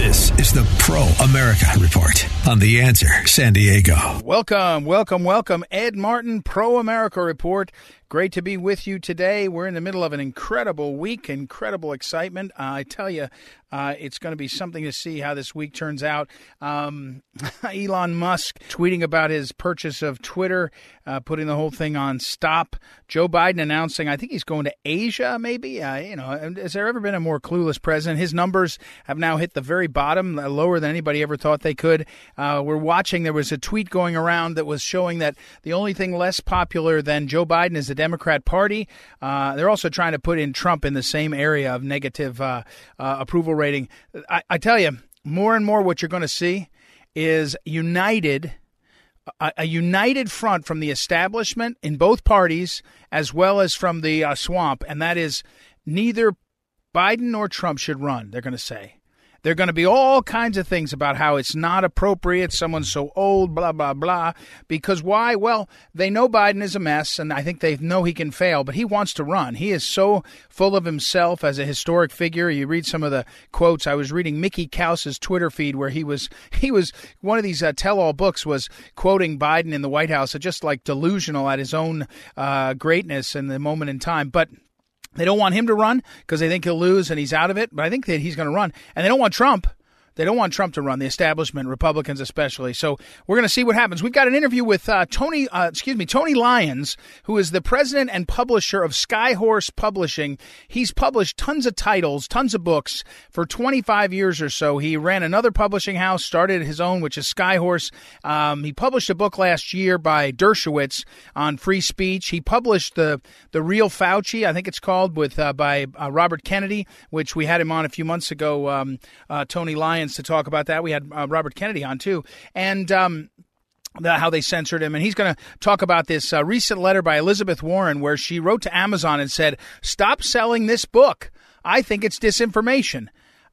This is the Pro America Report on The Answer San Diego. Welcome, welcome, welcome. Ed Martin, Pro America Report. Great to be with you today. We're in the middle of an incredible week, incredible excitement. Uh, I tell you, uh, it's going to be something to see how this week turns out. Um, Elon Musk tweeting about his purchase of Twitter, uh, putting the whole thing on stop. Joe Biden announcing, I think he's going to Asia, maybe. Uh, you know, has there ever been a more clueless president? His numbers have now hit the very bottom, uh, lower than anybody ever thought they could. Uh, we're watching. There was a tweet going around that was showing that the only thing less popular than Joe Biden is the Democrat Party. Uh, they're also trying to put in Trump in the same area of negative uh, uh, approval rating. I, I, tell you, more and more what you're going to see is united. A, a, united front from the establishment in both parties, as well as from the uh, swamp, and that is neither Biden nor Trump should run. They're going to say there are going to be all kinds of things about how it's not appropriate. Someone's so old, blah, blah, blah. Because why? Well, they know Biden is a mess, and I think they know he can fail, but he wants to run. He is so full of himself as a historic figure. You read some of the quotes. I was reading Mickey Kaus's Twitter feed where he was, he was, one of these uh, tell all books was quoting Biden in the White House, just like delusional at his own uh, greatness in the moment in time. But they don't want him to run because they think he'll lose and he's out of it. But I think that he's going to run. And they don't want Trump they don't want Trump to run, the establishment, Republicans especially. So we're going to see what happens. We've got an interview with uh, Tony, uh, excuse me, Tony Lyons, who is the president and publisher of Skyhorse Publishing. He's published tons of titles, tons of books for 25 years or so. He ran another publishing house, started his own, which is Skyhorse. Um, he published a book last year by Dershowitz on free speech. He published the the Real Fauci, I think it's called, with uh, by uh, Robert Kennedy, which we had him on a few months ago. Um, uh, Tony Lyons to talk about that. We had uh, Robert Kennedy on too, and. Um, the, how they censored him. And he's going to talk about this uh, recent letter by Elizabeth Warren where she wrote to Amazon and said, Stop selling this book. I think it's disinformation.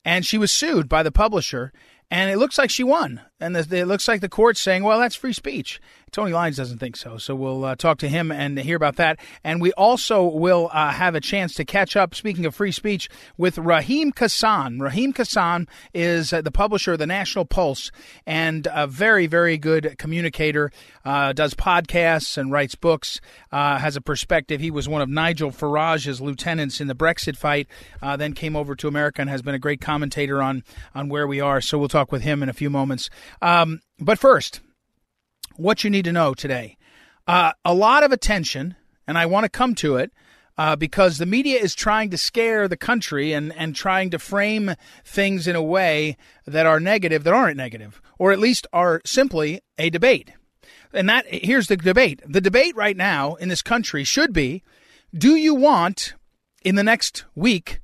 And she was sued by the publisher. And it looks like she won. And it looks like the court's saying, well, that's free speech. Tony Lyons doesn't think so. So we'll uh, talk to him and hear about that. And we also will uh, have a chance to catch up, speaking of free speech, with Raheem Kassam. Raheem Kassam is uh, the publisher of the National Pulse and a very, very good communicator, uh, does podcasts and writes books, uh, has a perspective. He was one of Nigel Farage's lieutenants in the Brexit fight, uh, then came over to America and has been a great commentator on, on where we are. So we'll talk with him in a few moments. Um, but first, what you need to know today. Uh, a lot of attention, and I want to come to it uh, because the media is trying to scare the country and, and trying to frame things in a way that are negative that aren't negative, or at least are simply a debate. And that here's the debate. The debate right now in this country should be do you want in the next week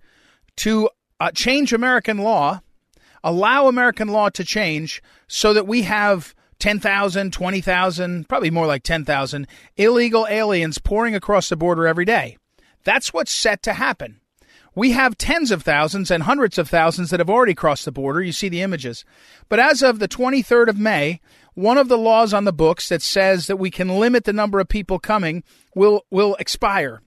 to uh, change American law, allow American law to change so that we have 10,000, 20,000, probably more like 10,000 illegal aliens pouring across the border every day. That's what's set to happen. We have tens of thousands and hundreds of thousands that have already crossed the border. You see the images. But as of the 23rd of May, one of the laws on the books that says that we can limit the number of people coming will, will expire.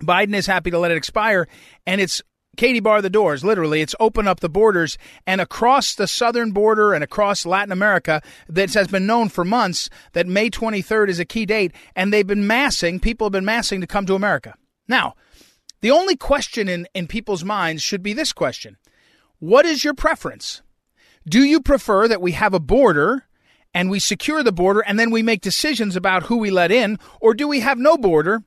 Biden is happy to let it expire, and it's Katie bar the doors, literally. It's open up the borders and across the southern border and across Latin America that has been known for months that May 23rd is a key date and they've been massing, people have been massing to come to America. Now, the only question in, in people's minds should be this question. What is your preference? Do you prefer that we have a border and we secure the border and then we make decisions about who we let in, or do we have no border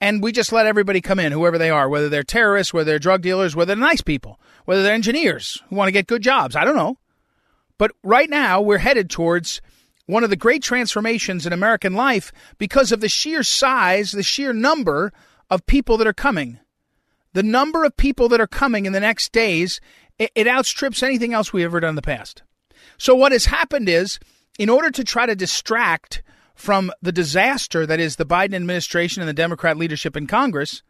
and we just let everybody come in, whoever they are, whether they're terrorists, whether they're drug dealers, whether they're nice people, whether they're engineers who want to get good jobs. I don't know. But right now, we're headed towards one of the great transformations in American life because of the sheer size, the sheer number of people that are coming. The number of people that are coming in the next days it, it outstrips anything else we've ever done in the past. So what has happened is, in order to try to distract from the disaster that is the Biden administration and the Democrat leadership in Congress,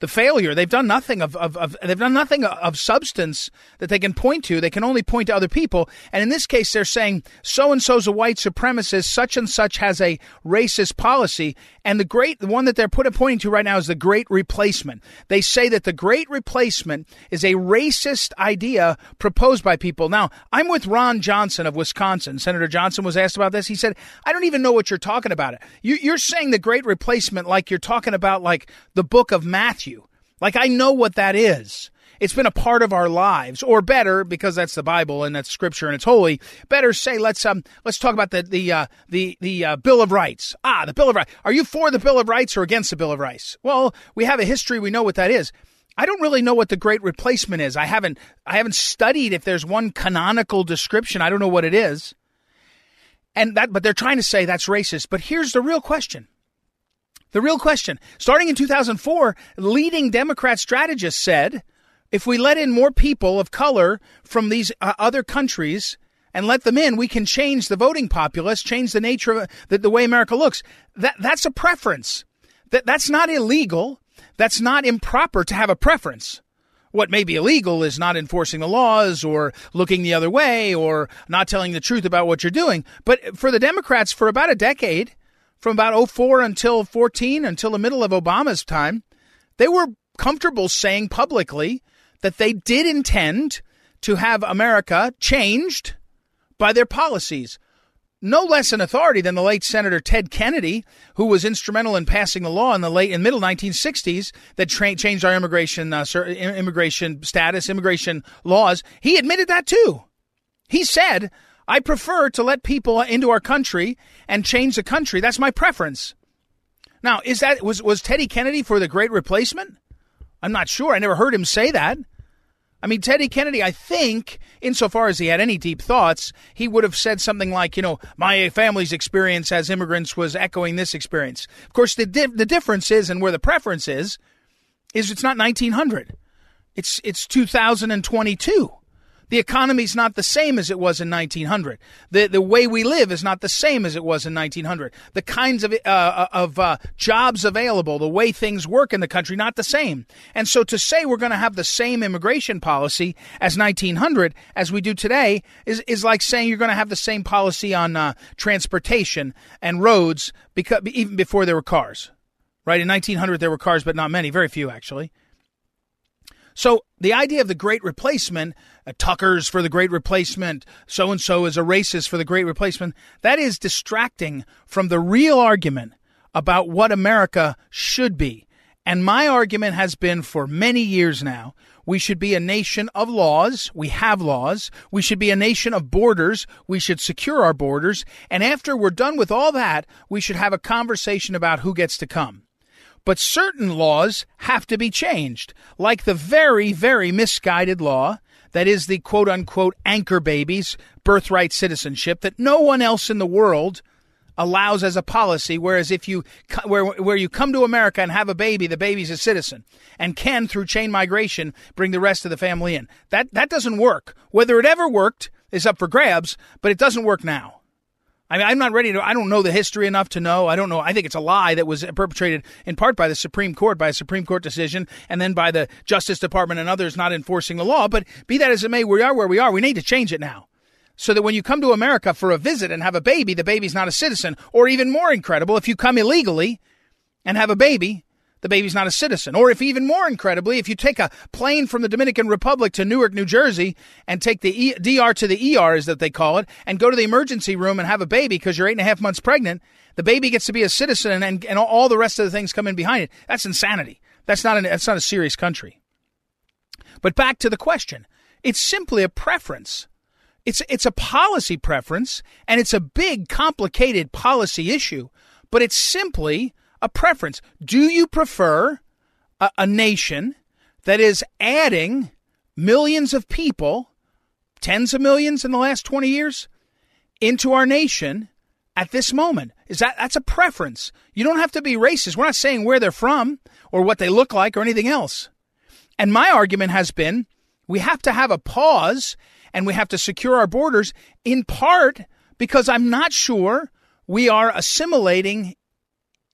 the failure. They've done nothing of, of, of, they've done nothing of substance that they can point to. They can only point to other people. And in this case, they're saying so and so's a white supremacist, such and such has a racist policy. And the great, the one that they're put pointing to right now is the great replacement. They say that the great replacement is a racist idea proposed by people. Now, I'm with Ron Johnson of Wisconsin. Senator Johnson was asked about this. He said, I don't even know what you're talking about. You, you're saying the great replacement like you're talking about like the book of Matthew. Like I know what that is. It's been a part of our lives, or better, because that's the Bible and that's Scripture and it's holy. Better say, let's um, let's talk about the the uh, the the uh, Bill of Rights. Ah, the Bill of Rights. Are you for the Bill of Rights or against the Bill of Rights? Well, we have a history. We know what that is. I don't really know what the Great Replacement is. I haven't I haven't studied if there's one canonical description. I don't know what it is. And that, but they're trying to say that's racist. But here's the real question. The real question starting in 2004, leading Democrat strategists said if we let in more people of color from these uh, other countries and let them in, we can change the voting populace, change the nature of the, the way America looks. That, that's a preference. That, that's not illegal. That's not improper to have a preference. What may be illegal is not enforcing the laws or looking the other way or not telling the truth about what you're doing. But for the Democrats, for about a decade, from about 04 until 14, until the middle of Obama's time, they were comfortable saying publicly that they did intend to have America changed by their policies. No less an authority than the late Senator Ted Kennedy, who was instrumental in passing the law in the late and middle 1960s that tra- changed our immigration uh, immigration status, immigration laws. He admitted that too. He said, I prefer to let people into our country and change the country. That's my preference. Now, is that was was Teddy Kennedy for the great replacement? I'm not sure. I never heard him say that. I mean, Teddy Kennedy, I think, insofar as he had any deep thoughts, he would have said something like, you know, my family's experience as immigrants was echoing this experience. Of course, the di- the difference is, and where the preference is, is it's not 1900. It's it's 2022. The economy is not the same as it was in 1900. The, the way we live is not the same as it was in 1900. The kinds of, uh, uh, of uh, jobs available, the way things work in the country, not the same. And so to say we're going to have the same immigration policy as 1900 as we do today is, is like saying you're going to have the same policy on uh, transportation and roads because, even before there were cars. Right? In 1900, there were cars, but not many, very few actually. So the idea of the great replacement, uh, Tucker's for the great replacement, so and so is a racist for the great replacement, that is distracting from the real argument about what America should be. And my argument has been for many years now we should be a nation of laws. We have laws. We should be a nation of borders. We should secure our borders. And after we're done with all that, we should have a conversation about who gets to come. But certain laws have to be changed, like the very, very misguided law that is the quote unquote anchor babies birthright citizenship that no one else in the world allows as a policy. Whereas if you where where you come to America and have a baby the baby's a citizen and can through chain migration bring the rest of the family in. That that doesn't work. Whether it ever worked is up for grabs but it doesn't work now I mean, I'm not ready to, I don't know the history enough to know. I don't know. I think it's a lie that was perpetrated in part by the Supreme Court, by a Supreme Court decision, and then by the Justice Department and others not enforcing the law. But be that as it may, we are where we are. We need to change it now. So that when you come to America for a visit and have a baby, the baby's not a citizen. Or even more incredible, if you come illegally and have a baby, the baby's not a citizen. Or if even more incredibly, if you take a plane from the Dominican Republic to Newark, New Jersey, and take the e- DR to the ER, as that they call it, and go to the emergency room and have a baby because you're eight and a half months pregnant, the baby gets to be a citizen and, and all the rest of the things come in behind it. That's insanity. That's not, an, that's not a serious country. But back to the question. It's simply a preference. It's, it's a policy preference, and it's a big, complicated policy issue, but it's simply a preference. Do you prefer a, a nation that is adding millions of people, tens of millions in the last 20 years, into our nation at this moment? Is that that's a preference? You don't have to be racist. We're not saying where they're from or what they look like or anything else. And my argument has been We have to have a pause and we have to secure our borders in part because I'm not sure we are assimilating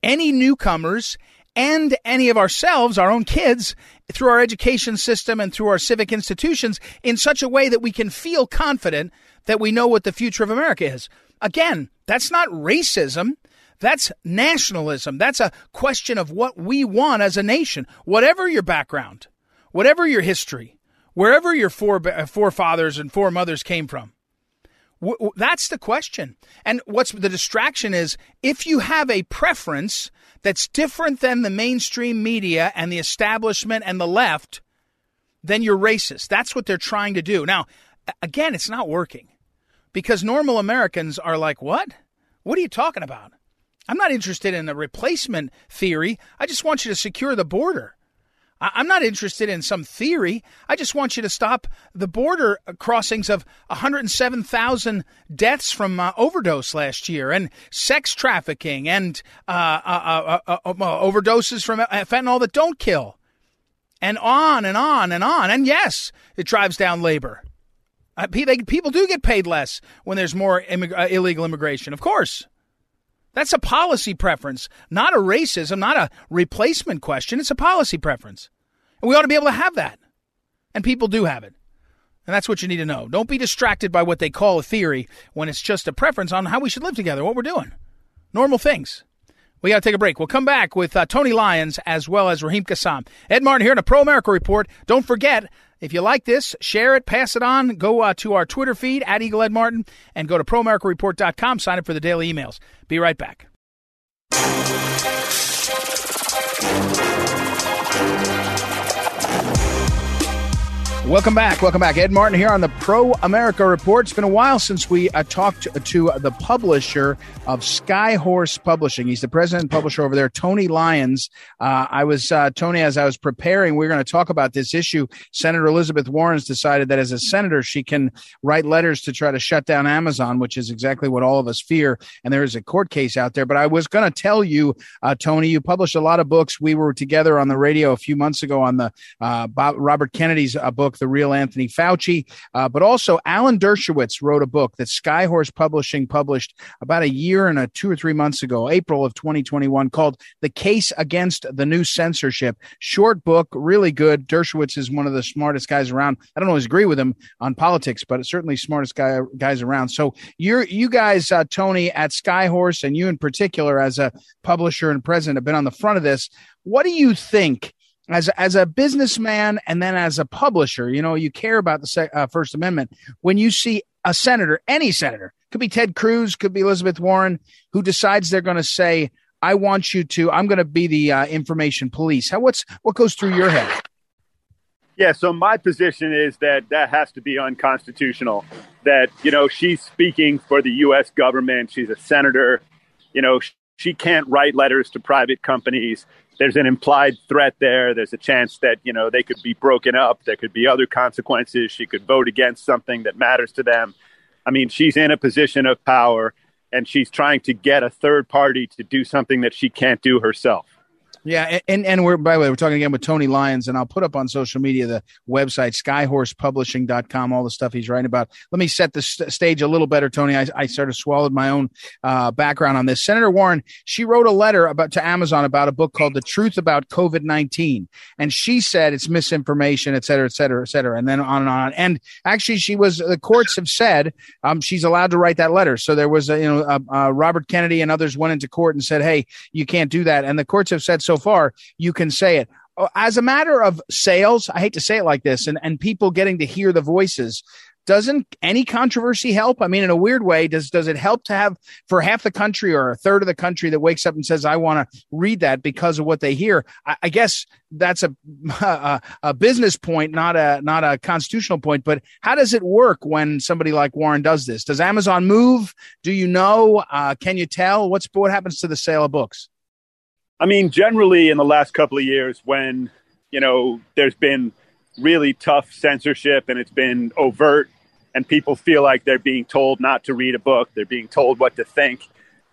any newcomers and any of ourselves, our own kids, through our education system and through our civic institutions in such a way that we can feel confident that we know what the future of America is. Again, that's not racism. That's nationalism. That's a question of what we want as a nation, whatever your background, whatever your history, wherever your uh, forefathers and foremothers came from. That's the question. And what's the distraction is if you have a preference that's different than the mainstream media and the establishment and the left, then you're racist. That's what they're trying to do. Now, again, it's not working because normal Americans are like, what? What are you talking about? I'm not interested in a replacement theory. I just want you to secure the border. I'm not interested in some theory. I just want you to stop the border crossings of 107,000 deaths from uh, overdose last year and sex trafficking and uh, uh, uh, uh, uh overdoses from fentanyl that don't kill. And on and on and on. And yes, it drives down labor. people do get paid less when there's more immig- illegal immigration, of course. That's a policy preference, not a racism, not a replacement question. It's a policy preference. And we ought to be able to have that. And people do have it. And that's what you need to know. Don't be distracted by what they call a theory when it's just a preference on how we should live together, what we're doing. Normal things. We got to take a break. We'll come back with uh, Tony Lyons as well as Raheem Kassam. Ed Martin here in a Pro America Report. Don't forget, if you like this, share it, pass it on. Go uh, to our Twitter feed at Eagle Ed Martin and go to ProAmericaReport.com. Sign up for the daily emails. Be right back. Welcome back. Welcome back. Ed Martin here on the Pro America Report. It's been a while since we uh, talked to, to, the publisher of Skyhorse Publishing. He's the president and publisher over there, Tony Lyons. Uh, I was, uh, Tony, as I was preparing, we are going to talk about this issue. Senator Elizabeth Warren's decided that as a senator, she can write letters to try to shut down Amazon, which is exactly what all of us fear. And there is a court case out there. But I was going to tell you, uh, Tony, you published a lot of books. We were together on the radio a few months ago on the uh, Bob, Robert Kennedy's uh, book the real Anthony Fauci. Uh, but also, Alan Dershowitz wrote a book that Skyhorse Publishing published about a year and a two or three months ago, April of 2021, called "The Case Against the New Censorship." Short book, really good. Dershowitz is one of the smartest guys around. I don't always agree with him on politics, but certainly smartest guy guys around. So you're you guys, uh, Tony at Skyhorse, and you in particular as a publisher and president, have been on the front of this. What do you think? As as a businessman and then as a publisher, you know, you care about the uh, First Amendment. When you see a senator, any senator, could be Ted Cruz, could be Elizabeth Warren, who decides they're going to say, "I want you to, I'm going to be the uh, information police." How what's what goes through your head? Yeah, so my position is that that has to be unconstitutional. That you know she's speaking for the U.S. government. She's a senator. You know she can't write letters to private companies there's an implied threat there. There's a chance that, you know, they could be broken up. There could be other consequences. She could vote against something that matters to them. I mean, she's in a position of power and she's trying to get a third party to do something that she can't do herself. Yeah, and and we're by the way, we're talking again with Tony Lyons, and I'll put up on social media the website skyhorsepublishing.com, all the stuff he's writing about. Let me set the st- stage a little better, Tony. I, I sort of swallowed my own uh, background on this. Senator Warren, she wrote a letter about to Amazon about a book called "The Truth About COVID 19 and she said it's misinformation, et cetera, et cetera, et cetera, and then on and on. And actually, she was the courts have said um, she's allowed to write that letter. So there was, a, you know, uh, uh, Robert Kennedy and others went into court and said, "Hey, you can't do that," and the courts have said so far, you can say it. Uh, as a matter of sales, I hate to say it like this, and, and people getting to hear the voices, doesn't any controversy help? I mean, in a weird way, does does it help to have for half the country or a third of the country that wakes up and says, "I want to read that" because of what they hear? I, I guess that's a, a, a business point, not a not a constitutional point. But how does it work when somebody like Warren does this? Does Amazon move? Do you know? Uh, can you tell what's what happens to the sale of books? I mean, generally in the last couple of years, when you know there's been really tough censorship and it's been overt, and people feel like they're being told not to read a book, they're being told what to think.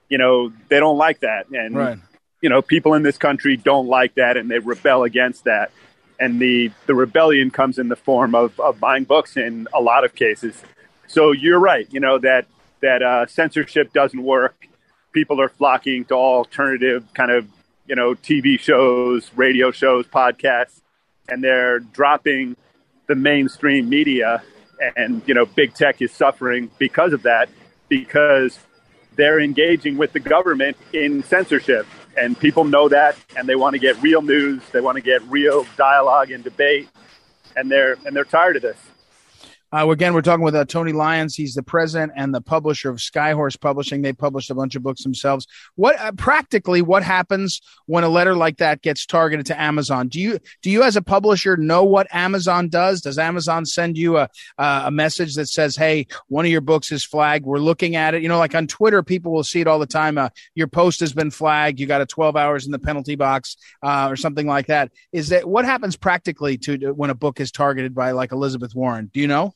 You know, they don't like that, and right. you know, people in this country don't like that, and they rebel against that. and the the rebellion comes in the form of, of buying books in a lot of cases. So you're right, you know that that uh, censorship doesn't work. People are flocking to alternative kind of you know TV shows, radio shows, podcasts, and they're dropping the mainstream media. And you know, big tech is suffering because of that because they're engaging with the government in censorship and people know that, and they want to get real news. They want to get real dialogue and debate, and they're and they're tired of this. Uh, again, we're talking with uh, Tony Lyons. He's the president and the publisher of Skyhorse Publishing. They published a bunch of books themselves. What uh, practically what happens when a letter like that gets targeted to Amazon? Do you do you as a publisher know what Amazon does? Does Amazon send you a a message that says, "Hey, one of your books is flagged. We're looking at it." You know, like on Twitter, people will see it all the time. Uh, your post has been flagged. You got a 12 hours in the penalty box uh, or something like that. Is that what happens practically to when a book is targeted by like Elizabeth Warren? Do you know?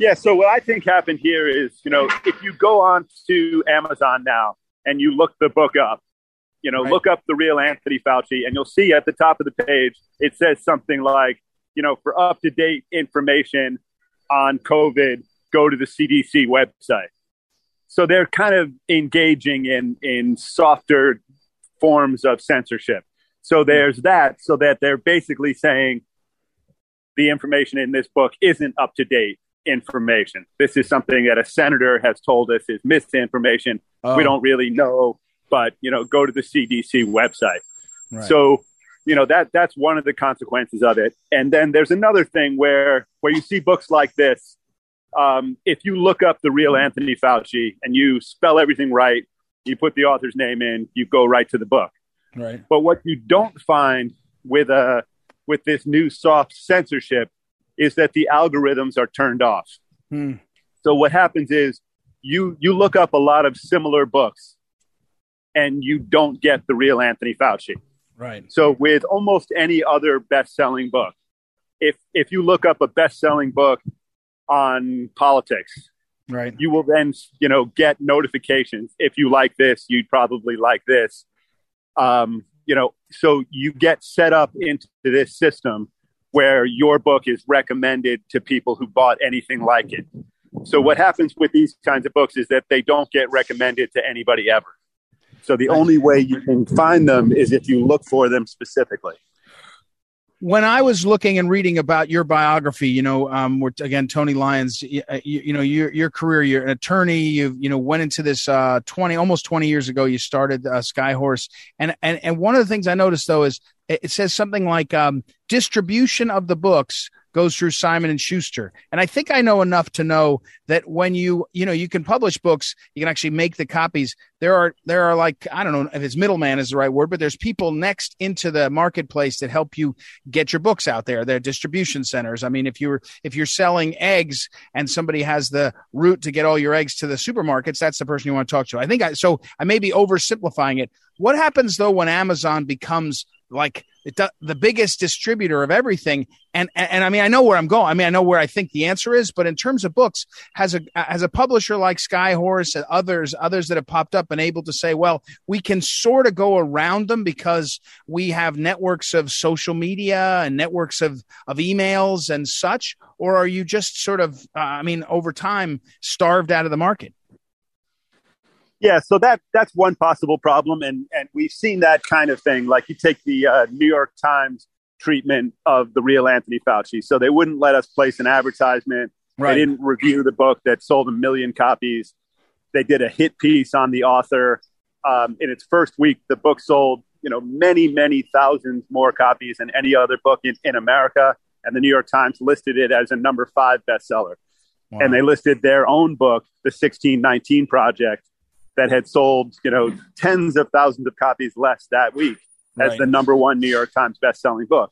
Yeah. So what I think happened here is, you know, if you go on to Amazon now and you look the book up, you know, right. look up the real Anthony Fauci, and you'll see at the top of the page it says something like, you know, for up to date information on COVID, go to the CDC website. So they're kind of engaging in in softer forms of censorship. So there's that, so that they're basically saying the information in this book isn't up to date information. This is something that a senator has told us is misinformation. Oh. We don't really know, but you know, go to the CDC website. Right. So, you know, that that's one of the consequences of it. And then there's another thing where where you see books like this. Um, if you look up the real Anthony Fauci and you spell everything right, you put the author's name in, you go right to the book. Right. But what you don't find with a with this new soft censorship is that the algorithms are turned off. Hmm. So what happens is you you look up a lot of similar books and you don't get the real Anthony Fauci. Right. So with almost any other best-selling book, if if you look up a best-selling book on politics, right, you will then you know get notifications. If you like this, you'd probably like this. Um, you know, so you get set up into this system where your book is recommended to people who bought anything like it. So what happens with these kinds of books is that they don't get recommended to anybody ever. So the only way you can find them is if you look for them specifically when I was looking and reading about your biography, you know, um, we're, again, Tony Lyons, you, uh, you, you, know, your, your career, you're an attorney, you, you know, went into this, uh, 20, almost 20 years ago, you started, uh, Skyhorse. And, and, and one of the things I noticed though is it says something like, um, distribution of the books goes through Simon and Schuster. And I think I know enough to know that when you, you know, you can publish books, you can actually make the copies. There are, there are like, I don't know if it's middleman is the right word, but there's people next into the marketplace that help you get your books out there. They're distribution centers. I mean, if you're, if you're selling eggs and somebody has the route to get all your eggs to the supermarkets, that's the person you want to talk to. I think I, so I may be oversimplifying it. What happens though when Amazon becomes like the biggest distributor of everything. And, and, and I mean, I know where I'm going. I mean, I know where I think the answer is, but in terms of books, has a has a publisher like Skyhorse and others others that have popped up and able to say, well, we can sort of go around them because we have networks of social media and networks of of emails and such, or are you just sort of, uh, I mean, over time starved out of the market? Yeah, so that that's one possible problem, and and we've seen that kind of thing. Like you take the uh, New York Times treatment of the real Anthony Fauci, so they wouldn't let us place an advertisement. Right. They didn't review the book that sold a million copies. They did a hit piece on the author. Um, in its first week, the book sold you know many many thousands more copies than any other book in, in America, and the New York Times listed it as a number five bestseller. Wow. And they listed their own book, The 1619 Project, that had sold, you know, tens of thousands of copies less that week as right. the number one New York Times best-selling book.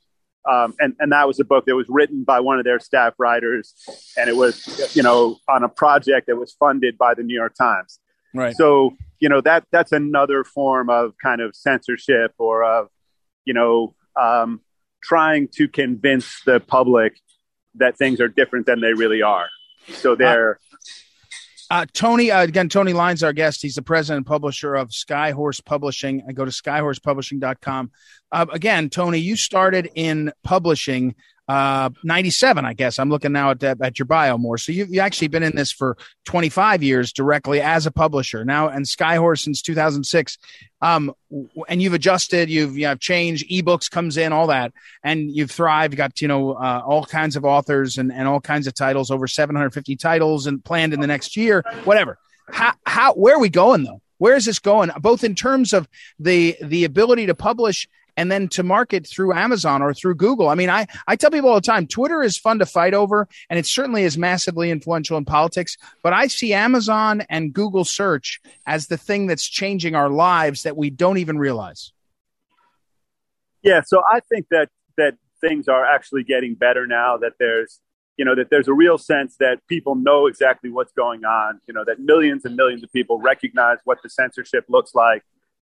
Um, and, and that was a book that was written by one of their staff writers, and it was, you know, on a project that was funded by the New York Times. Right. So, you know, that that's another form of kind of censorship or of, you know, um, trying to convince the public that things are different than they really are. So they're Uh, Tony, uh, again, Tony Lyons, our guest. He's the president and publisher of Skyhorse Publishing. I go to skyhorsepublishing.com. Uh, again, Tony, you started in publishing uh, 97, I guess. I'm looking now at, at your bio more. So you've, you actually been in this for 25 years directly as a publisher now and Skyhorse since 2006. Um, and you've adjusted, you've, you have changed, ebooks comes in, all that, and you've thrived. You got, you know, uh, all kinds of authors and, and all kinds of titles, over 750 titles and planned in the next year, whatever. How, how, where are we going though? Where is this going? Both in terms of the, the ability to publish and then to market through Amazon or through Google. I mean, I, I tell people all the time, Twitter is fun to fight over and it certainly is massively influential in politics, but I see Amazon and Google search as the thing that's changing our lives that we don't even realize. Yeah. So I think that, that things are actually getting better now that there's, you know, that there's a real sense that people know exactly what's going on, you know, that millions and millions of people recognize what the censorship looks like.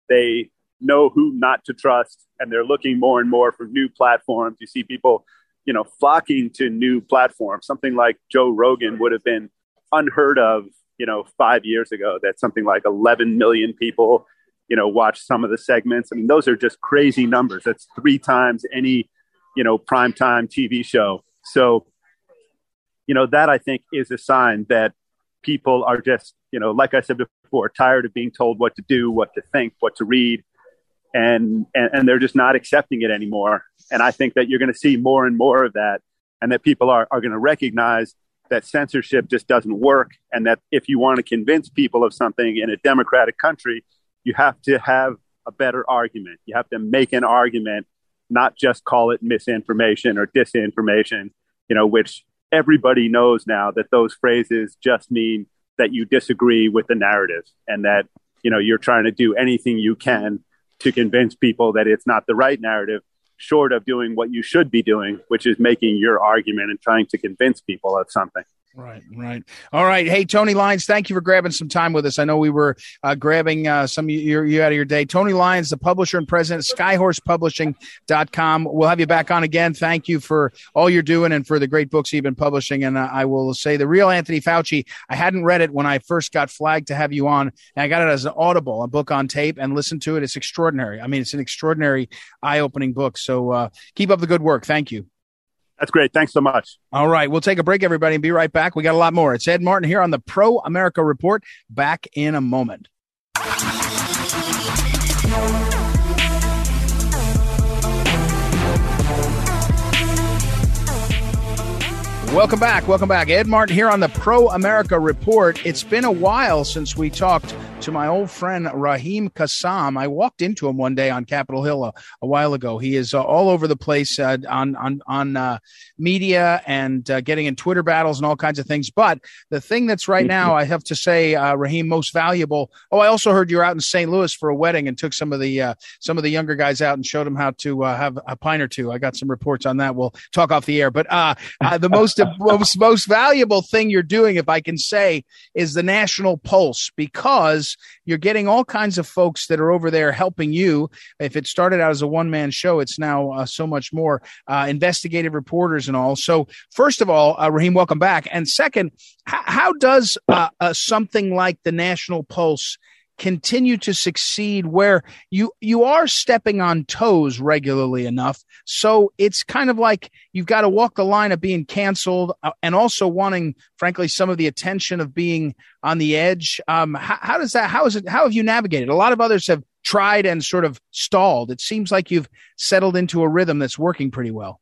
They know who not to trust and they're looking more and more for new platforms. You see people, you know, flocking to new platforms. Something like Joe Rogan would have been unheard of, you know, five years ago. That something like 11 million people, you know, watch some of the segments. I mean, those are just crazy numbers. That's three times any, you know, primetime TV show. So, you know, that I think is a sign that people are just, you know, like I said before, tired of being told what to do, what to think, what to read and, and, and they're just not accepting it anymore. And I think that you're going to see more and more of that, and that people are, are going to recognize that censorship just doesn't work, and that if you want to convince people of something in a democratic country, you have to have a better argument. You have to make an argument, not just call it misinformation or disinformation, you know, which everybody knows now that those phrases just mean that you disagree with the narrative and that, you know, you're trying to do anything you can to convince people that it's not the right narrative, short of doing what you should be doing, which is making your argument and trying to convince people of something. Right, right. All right. Hey, Tony Lyons, thank you for grabbing some time with us. I know we were uh, grabbing uh, some of you, you out of your day. Tony Lyons, the publisher and president, skyhorsepublishing.com. We'll have you back on again. Thank you for all you're doing and for the great books you've been publishing. And uh, I will say the real Anthony Fauci, I hadn't read it when I first got flagged to have you on. And I got it as an audible, a book on tape, and listened to it. It's extraordinary. I mean, it's an extraordinary, eye opening book. So uh, keep up the good work. Thank you. That's great. Thanks so much. All right. We'll take a break, everybody, and be right back. We got a lot more. It's Ed Martin here on the Pro America Report. Back in a moment. Welcome back. Welcome back. Ed Martin here on the Pro America Report. It's been a while since we talked to my old friend Raheem Kassam. I walked into him one day on Capitol Hill a, a while ago. He is uh, all over the place uh, on on on uh, media and uh, getting in Twitter battles and all kinds of things. But the thing that's right now, I have to say, uh, Raheem, most valuable. Oh, I also heard you're out in St. Louis for a wedding and took some of the uh, some of the younger guys out and showed them how to have a pint or two. I got some reports on that. We'll talk off the air. But the most most, most valuable thing you're doing, if I can say, is the national pulse because you're getting all kinds of folks that are over there helping you. If it started out as a one man show, it's now uh, so much more uh, investigative reporters and all. So, first of all, uh, Raheem, welcome back. And second, how, how does uh, uh, something like the national pulse continue to succeed where you you are stepping on toes regularly enough. So it's kind of like you've got to walk the line of being canceled uh, and also wanting frankly some of the attention of being on the edge. Um, how, how does that how is it how have you navigated? A lot of others have tried and sort of stalled. It seems like you've settled into a rhythm that's working pretty well.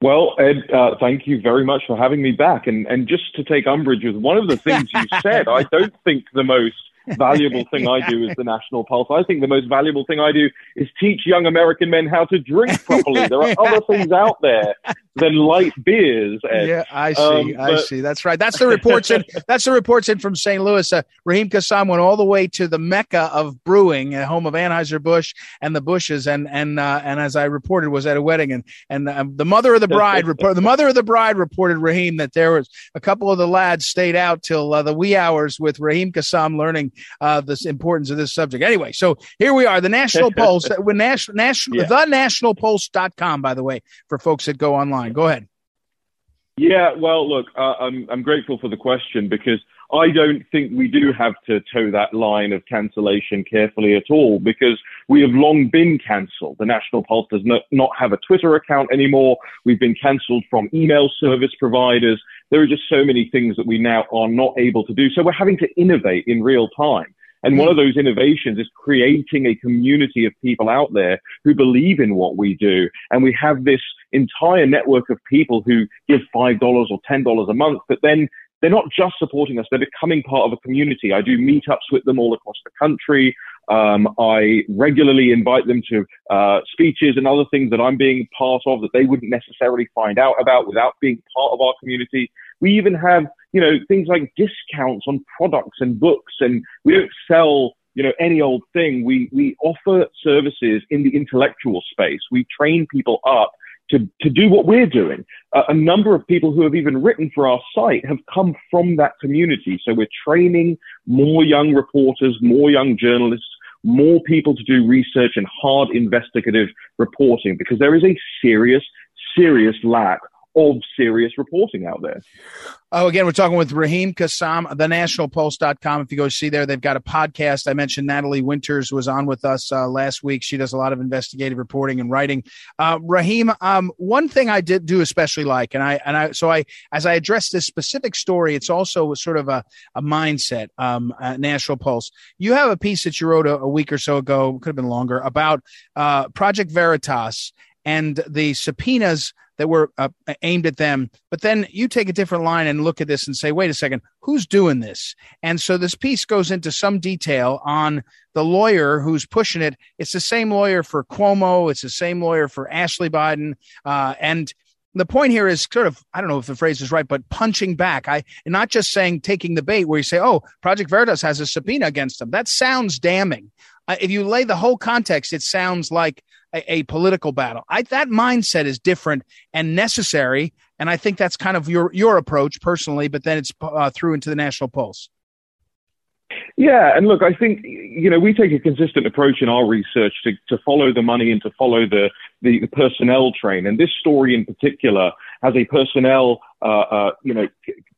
Well, Ed, uh, thank you very much for having me back. And, and just to take umbrage with one of the things you said, I don't think the most valuable thing I do is the National Pulse. I think the most valuable thing I do is teach young American men how to drink properly. There are other things out there than light beers. Ed. Yeah, I see. Um, I see. That's right. That's the reports in. That's the reports in from St. Louis. Uh, Raheem Kassam went all the way to the mecca of brewing, uh, home of Anheuser Busch and the Bushes, and and uh, and as I reported, was at a wedding, and and um, the mother of the bride report. The mother of the bride reported Raheem that there was a couple of the lads stayed out till uh, the wee hours with Raheem Kassam learning uh, the importance of this subject. Anyway, so here we are, the National Pulse. Uh, when national national yeah. the nationalpulse.com, by the way, for folks that go online. Go ahead. Yeah, well, look, uh, I'm, I'm grateful for the question because I don't think we do have to toe that line of cancellation carefully at all because we have long been cancelled. The National Pulse does not, not have a Twitter account anymore. We've been cancelled from email service providers. There are just so many things that we now are not able to do. So we're having to innovate in real time. And one of those innovations is creating a community of people out there who believe in what we do. And we have this entire network of people who give $5 or $10 a month, but then they're not just supporting us, they're becoming part of a community. I do meetups with them all across the country. Um, I regularly invite them to uh, speeches and other things that I'm being part of that they wouldn't necessarily find out about without being part of our community. We even have, you know, things like discounts on products and books, and we don't sell, you know, any old thing. We we offer services in the intellectual space. We train people up to, to do what we're doing. Uh, a number of people who have even written for our site have come from that community. So we're training more young reporters, more young journalists, more people to do research and hard investigative reporting because there is a serious, serious lack of serious reporting out there. Oh, again, we're talking with Raheem Kassam, thenationalpulse.com. If you go see there, they've got a podcast. I mentioned Natalie Winters was on with us uh, last week. She does a lot of investigative reporting and writing. Uh, Raheem, um, one thing I did do especially like, and I, and I, so I, as I address this specific story, it's also sort of a, a mindset, um, National Pulse. You have a piece that you wrote a, a week or so ago, could have been longer, about uh, Project Veritas and the subpoenas that were uh, aimed at them. But then you take a different line and look at this and say, wait a second, who's doing this? And so this piece goes into some detail on the lawyer who's pushing it. It's the same lawyer for Cuomo. It's the same lawyer for Ashley Biden. Uh, and the point here is sort of I don't know if the phrase is right, but punching back. I and not just saying taking the bait where you say, "Oh, Project Veritas has a subpoena against them." That sounds damning. Uh, if you lay the whole context, it sounds like a, a political battle. I, that mindset is different and necessary, and I think that's kind of your your approach personally. But then it's uh, through into the national pulse. Yeah, and look, I think you know we take a consistent approach in our research to, to follow the money and to follow the, the, the personnel train. And this story in particular has a personnel uh, uh, you know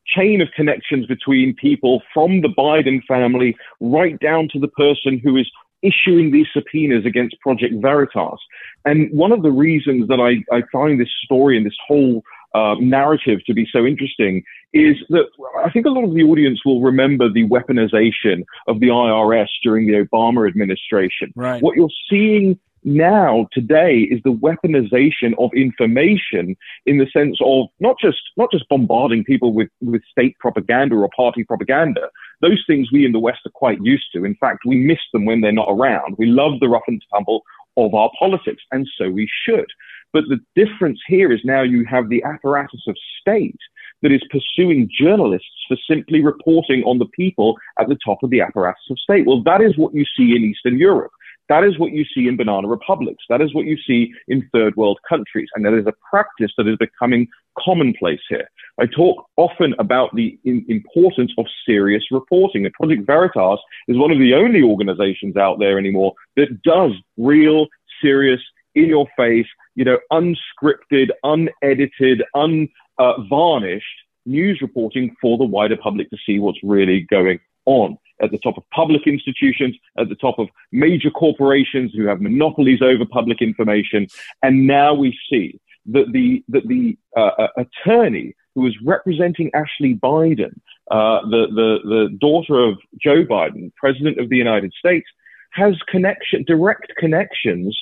chain of connections between people from the Biden family right down to the person who is issuing these subpoenas against Project Veritas. And one of the reasons that I, I find this story and this whole uh, narrative to be so interesting is that I think a lot of the audience will remember the weaponization of the IRS during the Obama administration. Right. What you're seeing now today is the weaponization of information in the sense of not just not just bombarding people with with state propaganda or party propaganda those things we in the west are quite used to in fact we miss them when they're not around we love the rough and tumble of our politics and so we should but the difference here is now you have the apparatus of state that is pursuing journalists for simply reporting on the people at the top of the apparatus of state. Well, that is what you see in Eastern Europe. That is what you see in banana republics. That is what you see in third world countries. And that is a practice that is becoming commonplace here. I talk often about the importance of serious reporting. And Project Veritas is one of the only organizations out there anymore that does real, serious, in your face, you know, unscripted, unedited, unvarnished news reporting for the wider public to see what's really going on at the top of public institutions, at the top of major corporations who have monopolies over public information. And now we see that the, that the uh, uh attorney who was representing Ashley Biden, uh, the, the, the daughter of Joe Biden, president of the United States, has connection, direct connections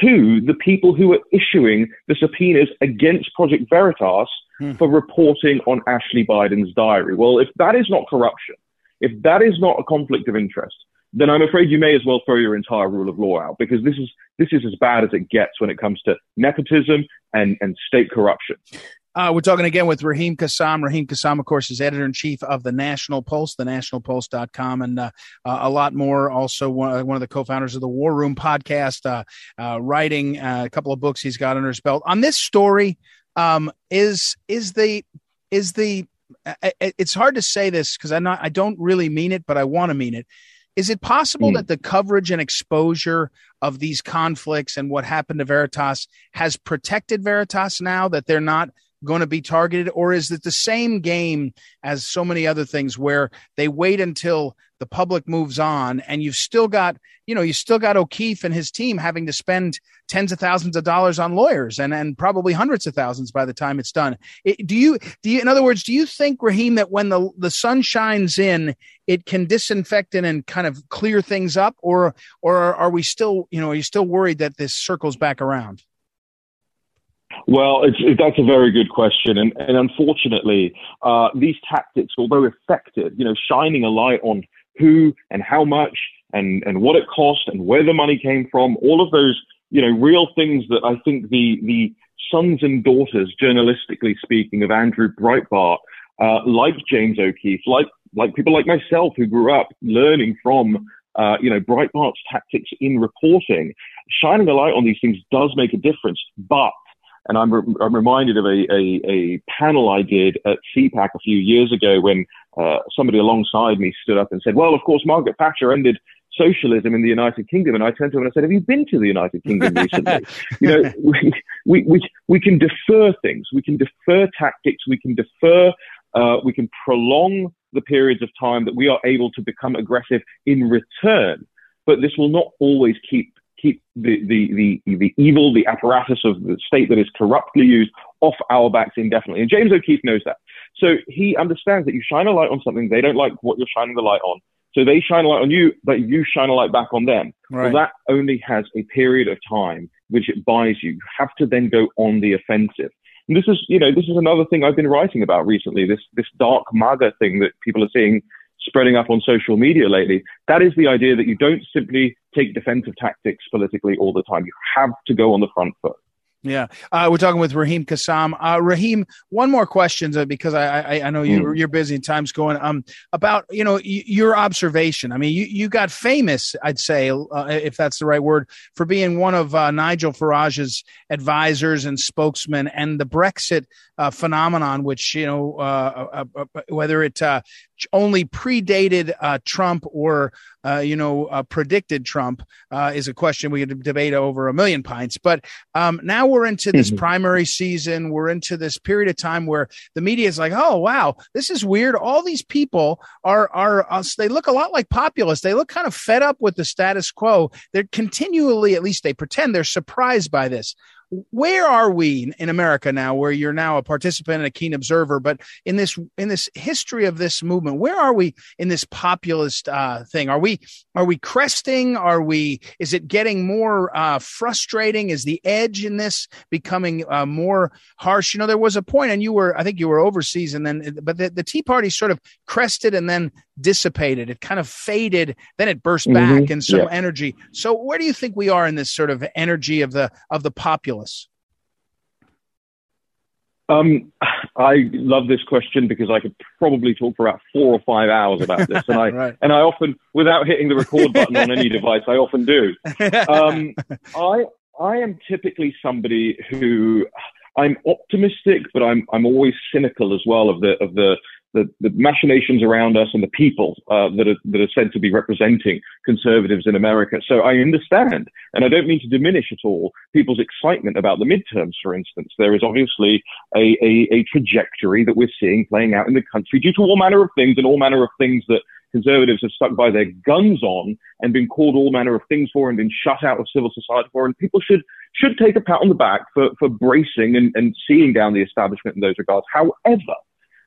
to the people who are issuing the subpoenas against Project Veritas hmm. for reporting on Ashley Biden's diary. Well, if that is not corruption, if that is not a conflict of interest, then I'm afraid you may as well throw your entire rule of law out because this is this is as bad as it gets when it comes to nepotism and, and state corruption. Uh, we're talking again with Raheem Kassam. Raheem Kassam, of course, is editor in chief of the National Pulse, thenationalpulse.com, and uh, uh, a lot more. Also, one, one of the co founders of the War Room podcast, uh, uh, writing uh, a couple of books he's got under his belt. On this story, um, is is the is the it's hard to say this because I'm not I don't really mean it, but I want to mean it. Is it possible mm. that the coverage and exposure of these conflicts and what happened to Veritas has protected Veritas now that they're not going to be targeted, or is it the same game as so many other things where they wait until the public moves on and you've still got, you know, you still got O'Keefe and his team having to spend tens of thousands of dollars on lawyers and, and probably hundreds of thousands by the time it's done. It, do you, do you, in other words, do you think, Raheem, that when the, the sun shines in, it can disinfect and, and kind of clear things up or, or are we still, you know, are you still worried that this circles back around? Well, that's a very good question, and, and unfortunately, uh, these tactics, although effective, you know, shining a light on who and how much and and what it cost and where the money came from, all of those, you know, real things that I think the the sons and daughters, journalistically speaking, of Andrew Breitbart, uh, like James O'Keefe, like like people like myself who grew up learning from uh, you know, Breitbart's tactics in reporting, shining a light on these things does make a difference. But and I'm, re- I'm reminded of a, a, a, panel I did at CPAC a few years ago when uh, somebody alongside me stood up and said, well, of course, Margaret Thatcher ended socialism in the United Kingdom. And I turned to him and I said, have you been to the United Kingdom recently? you know, we, we, we, we can defer things. We can defer tactics. We can defer, uh, we can prolong the periods of time that we are able to become aggressive in return. But this will not always keep keep the, the, the, the evil, the apparatus of the state that is corruptly used off our backs indefinitely. And James O'Keefe knows that. So he understands that you shine a light on something, they don't like what you're shining the light on. So they shine a light on you, but you shine a light back on them. Right. Well, that only has a period of time which it buys you. You have to then go on the offensive. And this is, you know, this is another thing I've been writing about recently. This this dark MAGA thing that people are seeing spreading up on social media lately. That is the idea that you don't simply take defensive tactics politically all the time. You have to go on the front foot. Yeah, uh, we're talking with Raheem Kassam. Uh, Raheem, one more question uh, because I, I, I know you, mm. you're busy and time's going. Um, about you know y- your observation. I mean, you, you got famous, I'd say, uh, if that's the right word, for being one of uh, Nigel Farage's advisors and spokesmen, and the Brexit uh, phenomenon, which you know whether it only predated uh, Trump or uh, you know uh, predicted Trump is a question we could debate over a million pints. But um, now we're into this mm-hmm. primary season. We're into this period of time where the media is like, oh, wow, this is weird. All these people are, are us. They look a lot like populists. They look kind of fed up with the status quo. They're continually, at least they pretend they're surprised by this where are we in America now where you're now a participant and a keen observer but in this in this history of this movement where are we in this populist uh, thing? Are we are we cresting? Are we is it getting more uh, frustrating? Is the edge in this becoming uh, more harsh? You know there was a point and you were I think you were overseas and then but the, the Tea Party sort of crested and then dissipated. It kind of faded then it burst mm-hmm. back in some yeah. energy. So where do you think we are in this sort of energy of the of the populace um, I love this question because I could probably talk for about four or five hours about this, and I right. and I often, without hitting the record button on any device, I often do. Um, I I am typically somebody who I'm optimistic, but I'm I'm always cynical as well of the of the the, the machinations around us and the people uh, that are that are said to be representing conservatives in America. So I understand, and I don't mean to diminish at all people's excitement about the midterms. For instance, there is obviously a, a, a trajectory that we're seeing playing out in the country due to all manner of things and all manner of things that conservatives have stuck by their guns on and been called all manner of things for and been shut out of civil society for. And people should should take a pat on the back for, for bracing and, and seeing down the establishment in those regards. However,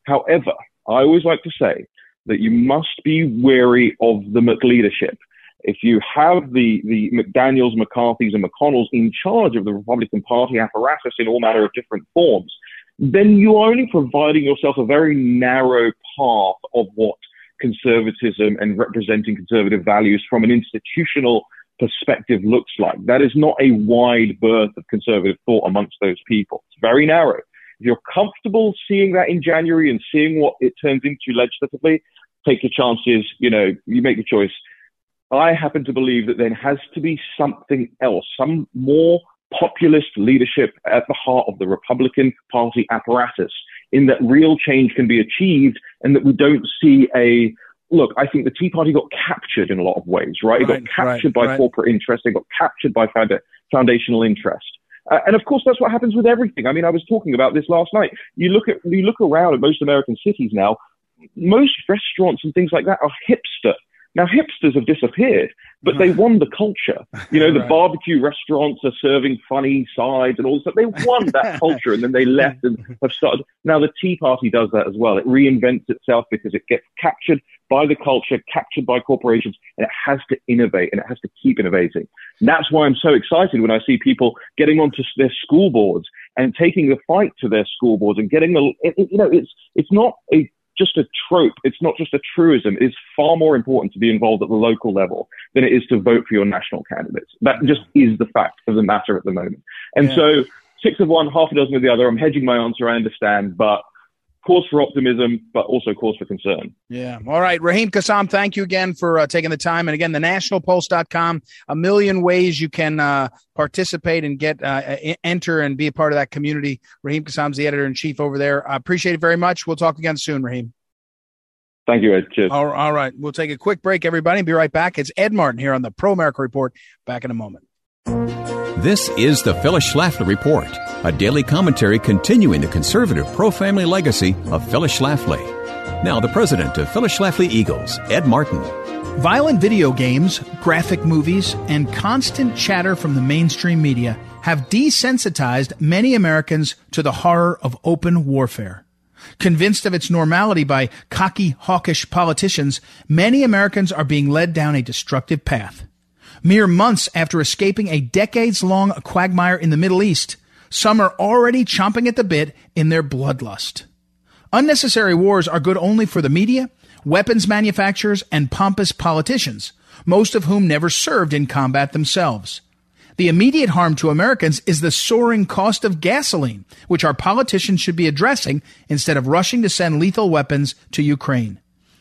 however, I always like to say that you must be wary of the McLeadership. If you have the, the McDaniels, McCarthy's, and McConnells in charge of the Republican Party apparatus in all manner of different forms, then you are only providing yourself a very narrow path of what conservatism and representing conservative values from an institutional perspective looks like. That is not a wide berth of conservative thought amongst those people. It's very narrow. If you're comfortable seeing that in January and seeing what it turns into legislatively, take your chances. You know, you make your choice. I happen to believe that there has to be something else, some more populist leadership at the heart of the Republican Party apparatus, in that real change can be achieved and that we don't see a look, I think the Tea Party got captured in a lot of ways, right? It got captured right, by right. corporate interest. It got captured by foundational interest. Uh, and of course, that's what happens with everything. I mean, I was talking about this last night. You look at, you look around at most American cities now, most restaurants and things like that are hipster. Now, hipsters have disappeared, but they won the culture. You know, the right. barbecue restaurants are serving funny sides and all this They won that culture and then they left and have started. Now, the Tea Party does that as well. It reinvents itself because it gets captured by the culture, captured by corporations, and it has to innovate and it has to keep innovating. And that's why I'm so excited when I see people getting onto their school boards and taking the fight to their school boards and getting the, it, you know, it's, it's not a just a trope. It's not just a truism. It is far more important to be involved at the local level than it is to vote for your national candidates. That just is the fact of the matter at the moment. And yeah. so six of one, half a dozen of the other. I'm hedging my answer. I understand, but cause for optimism, but also cause for concern. Yeah. All right. Raheem Kassam, thank you again for uh, taking the time. And again, the nationalpulse.com, a million ways you can uh, participate and get, uh, enter and be a part of that community. Raheem Kassam's the editor in chief over there. I appreciate it very much. We'll talk again soon, Raheem. Thank you, Ed. Cheers. All, all right. We'll take a quick break, everybody, and be right back. It's Ed Martin here on the Pro America Report. Back in a moment. This is the Phyllis Schlafly Report, a daily commentary continuing the conservative pro family legacy of Phyllis Schlafly. Now, the president of Phyllis Schlafly Eagles, Ed Martin. Violent video games, graphic movies, and constant chatter from the mainstream media have desensitized many Americans to the horror of open warfare. Convinced of its normality by cocky, hawkish politicians, many Americans are being led down a destructive path. Mere months after escaping a decades long quagmire in the Middle East, some are already chomping at the bit in their bloodlust. Unnecessary wars are good only for the media, weapons manufacturers, and pompous politicians, most of whom never served in combat themselves. The immediate harm to Americans is the soaring cost of gasoline, which our politicians should be addressing instead of rushing to send lethal weapons to Ukraine.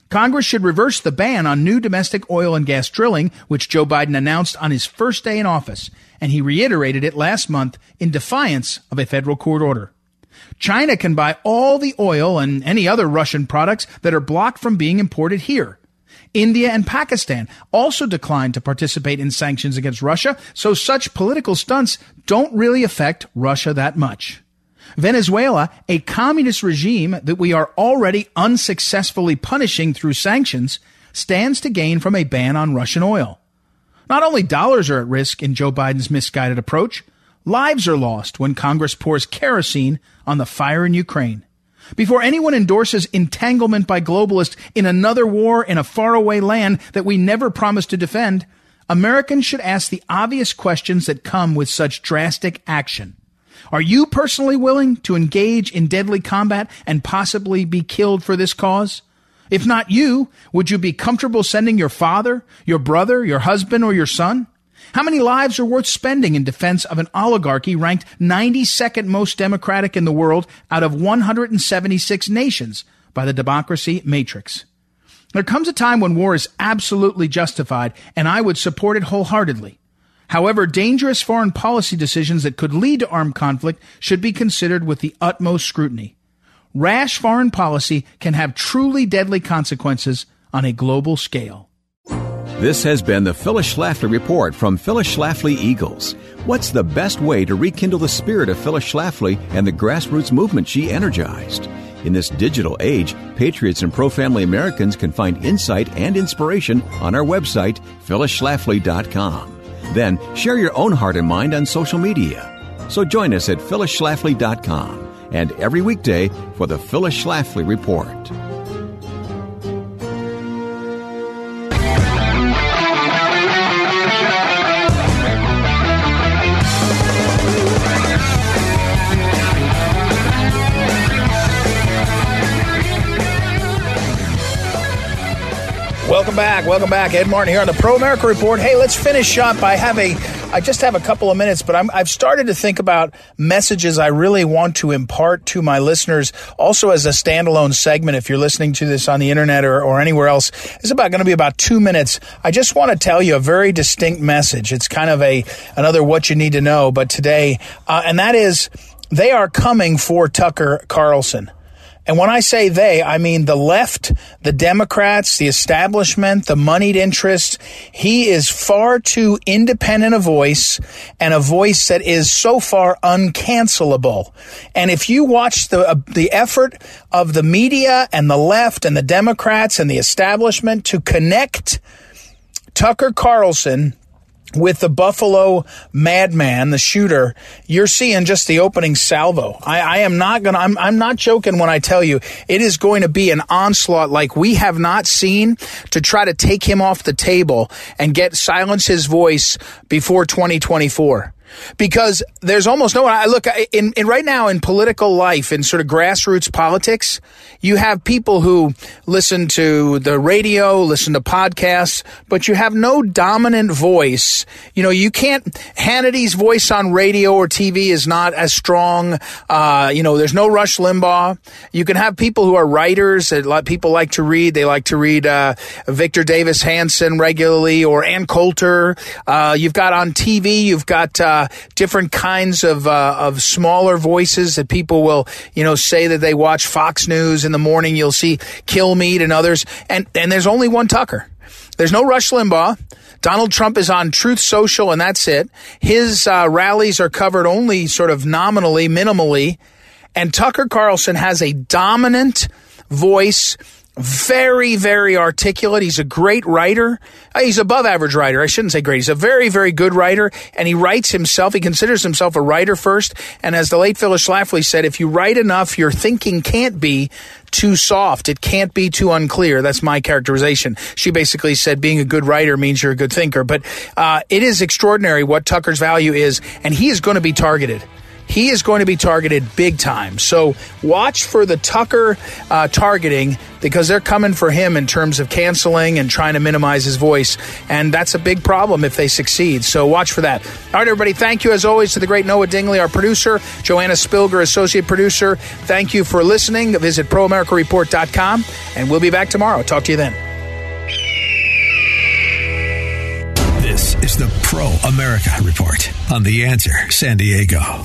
Congress should reverse the ban on new domestic oil and gas drilling, which Joe Biden announced on his first day in office, and he reiterated it last month in defiance of a federal court order. China can buy all the oil and any other Russian products that are blocked from being imported here. India and Pakistan also declined to participate in sanctions against Russia, so such political stunts don't really affect Russia that much. Venezuela, a communist regime that we are already unsuccessfully punishing through sanctions, stands to gain from a ban on Russian oil. Not only dollars are at risk in Joe Biden's misguided approach, lives are lost when Congress pours kerosene on the fire in Ukraine. Before anyone endorses entanglement by globalists in another war in a faraway land that we never promised to defend, Americans should ask the obvious questions that come with such drastic action. Are you personally willing to engage in deadly combat and possibly be killed for this cause? If not you, would you be comfortable sending your father, your brother, your husband, or your son? How many lives are worth spending in defense of an oligarchy ranked 92nd most democratic in the world out of 176 nations by the Democracy Matrix? There comes a time when war is absolutely justified, and I would support it wholeheartedly. However, dangerous foreign policy decisions that could lead to armed conflict should be considered with the utmost scrutiny. Rash foreign policy can have truly deadly consequences on a global scale. This has been the Phyllis Schlafly Report from Phyllis Schlafly Eagles. What's the best way to rekindle the spirit of Phyllis Schlafly and the grassroots movement she energized? In this digital age, patriots and pro family Americans can find insight and inspiration on our website, phyllisschlafly.com. Then share your own heart and mind on social media. So join us at phyllisschlafly.com and every weekday for the Phyllis Schlafly Report. Welcome back. Welcome back. Ed Martin here on the Pro America Report. Hey, let's finish up. I have a, I just have a couple of minutes, but I'm, I've started to think about messages I really want to impart to my listeners, also as a standalone segment. If you're listening to this on the internet or, or anywhere else, it's about going to be about two minutes. I just want to tell you a very distinct message. It's kind of a another what you need to know, but today, uh, and that is they are coming for Tucker Carlson. And when I say they, I mean the left, the Democrats, the establishment, the moneyed interests. He is far too independent a voice and a voice that is so far uncancelable. And if you watch the uh, the effort of the media and the left and the Democrats and the establishment to connect Tucker Carlson with the Buffalo madman, the shooter, you're seeing just the opening salvo. I, I am not gonna, I'm, I'm not joking when I tell you it is going to be an onslaught like we have not seen to try to take him off the table and get silence his voice before 2024 because there's almost no one. I look in, in right now in political life, in sort of grassroots politics, you have people who listen to the radio, listen to podcasts, but you have no dominant voice. You know, you can't, Hannity's voice on radio or TV is not as strong. Uh, you know, there's no Rush Limbaugh. You can have people who are writers that people like to read. They like to read, uh, Victor Davis Hanson regularly or Ann Coulter. Uh, you've got on TV, you've got, uh, different kinds of uh, of smaller voices that people will you know say that they watch Fox News in the morning. You'll see Kilmeade and others, and and there's only one Tucker. There's no Rush Limbaugh. Donald Trump is on Truth Social, and that's it. His uh, rallies are covered only sort of nominally, minimally. And Tucker Carlson has a dominant voice very, very articulate. He's a great writer. Uh, he's above average writer. I shouldn't say great. He's a very, very good writer, and he writes himself. He considers himself a writer first. And as the late Phyllis Schlafly said, if you write enough, your thinking can't be too soft. It can't be too unclear. That's my characterization. She basically said being a good writer means you're a good thinker. But uh, it is extraordinary what Tucker's value is, and he is going to be targeted he is going to be targeted big time. So watch for the Tucker uh, targeting because they're coming for him in terms of canceling and trying to minimize his voice. And that's a big problem if they succeed. So watch for that. All right, everybody. Thank you as always to the great Noah Dingley, our producer, Joanna Spilger, associate producer. Thank you for listening. Visit proamericareport.com and we'll be back tomorrow. Talk to you then. This is the Pro America Report on The Answer San Diego.